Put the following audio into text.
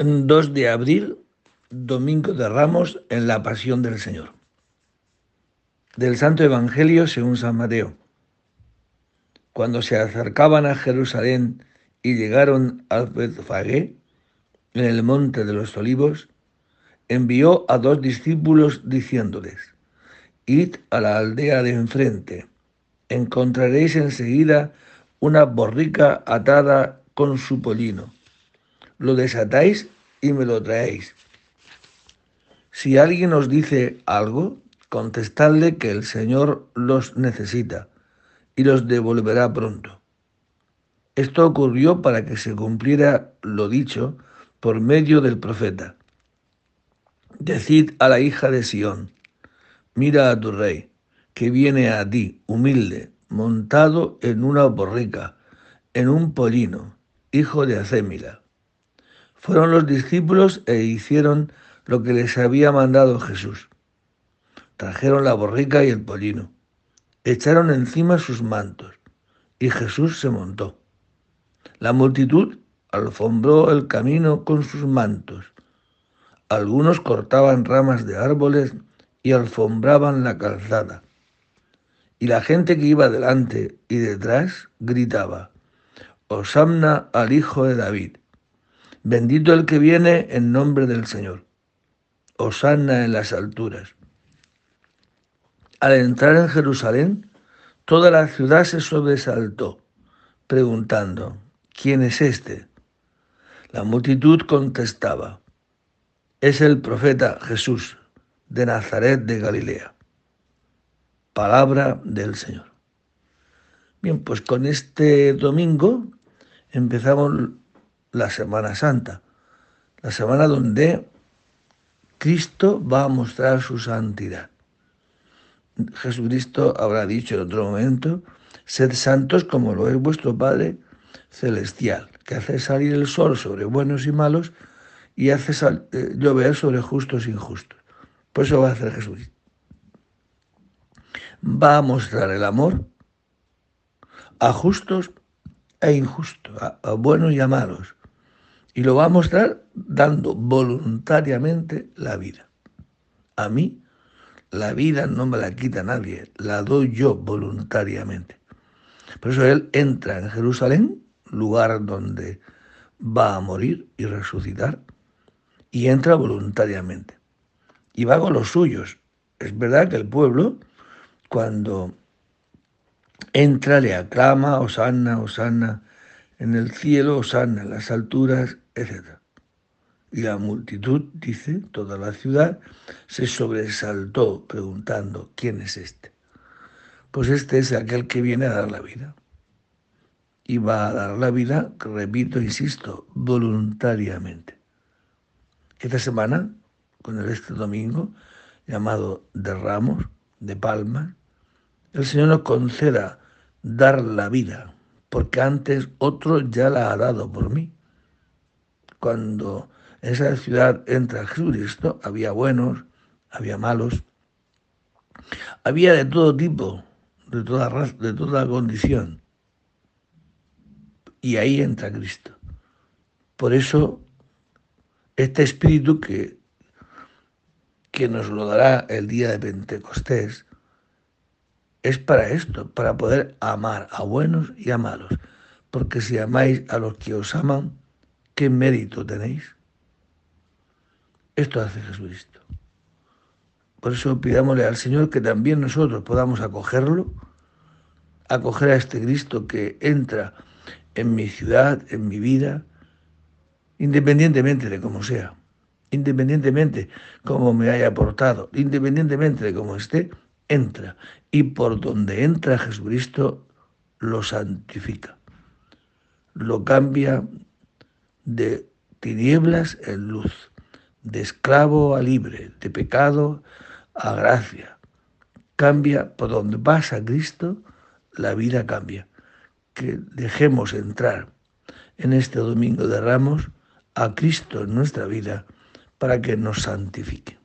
2 de abril, domingo de Ramos, en la Pasión del Señor. Del Santo Evangelio según San Mateo. Cuando se acercaban a Jerusalén y llegaron al Betfagé, en el monte de los olivos, envió a dos discípulos diciéndoles, Id a la aldea de enfrente, encontraréis enseguida una borrica atada con su pollino lo desatáis y me lo traéis. Si alguien os dice algo, contestadle que el Señor los necesita y los devolverá pronto. Esto ocurrió para que se cumpliera lo dicho por medio del profeta. Decid a la hija de Sión, mira a tu rey, que viene a ti, humilde, montado en una borrica, en un pollino, hijo de Acémila. Fueron los discípulos e hicieron lo que les había mandado Jesús. Trajeron la borrica y el pollino, echaron encima sus mantos, y Jesús se montó. La multitud alfombró el camino con sus mantos. Algunos cortaban ramas de árboles y alfombraban la calzada. Y la gente que iba delante y detrás gritaba, Osamna al Hijo de David. Bendito el que viene en nombre del Señor. Osana en las alturas. Al entrar en Jerusalén, toda la ciudad se sobresaltó, preguntando, ¿quién es este? La multitud contestaba, es el profeta Jesús de Nazaret de Galilea. Palabra del Señor. Bien, pues con este domingo empezamos la Semana Santa, la semana donde Cristo va a mostrar su santidad. Jesucristo habrá dicho en otro momento, sed santos como lo es vuestro Padre Celestial, que hace salir el sol sobre buenos y malos y hace eh, llover sobre justos e injustos. Por eso va a hacer Jesucristo. Va a mostrar el amor a justos e injustos, a buenos y a malos, y lo va a mostrar dando voluntariamente la vida. A mí, la vida no me la quita nadie, la doy yo voluntariamente. Por eso Él entra en Jerusalén, lugar donde va a morir y resucitar, y entra voluntariamente. Y va con los suyos. Es verdad que el pueblo, cuando entra, le aclama, Osana, Osana, en el cielo, Osana, las alturas, etc. Y la multitud, dice, toda la ciudad, se sobresaltó preguntando, ¿quién es este? Pues este es aquel que viene a dar la vida. Y va a dar la vida, repito, insisto, voluntariamente. Esta semana, con el este domingo, llamado de ramos, de palmas, el Señor nos conceda dar la vida, porque antes otro ya la ha dado por mí cuando en esa ciudad entra Jesucristo, había buenos, había malos, había de todo tipo, de toda raza, de toda condición. Y ahí entra Cristo. Por eso, este espíritu que, que nos lo dará el día de Pentecostés, es para esto, para poder amar a buenos y a malos. Porque si amáis a los que os aman, ¿Qué mérito tenéis? Esto hace Jesucristo. Por eso pidámosle al Señor que también nosotros podamos acogerlo, acoger a este Cristo que entra en mi ciudad, en mi vida, independientemente de cómo sea, independientemente cómo me haya portado, independientemente de cómo esté, entra. Y por donde entra Jesucristo, lo santifica, lo cambia de tinieblas en luz, de esclavo a libre, de pecado a gracia. Cambia por donde pasa Cristo, la vida cambia. Que dejemos entrar en este domingo de ramos a Cristo en nuestra vida para que nos santifique.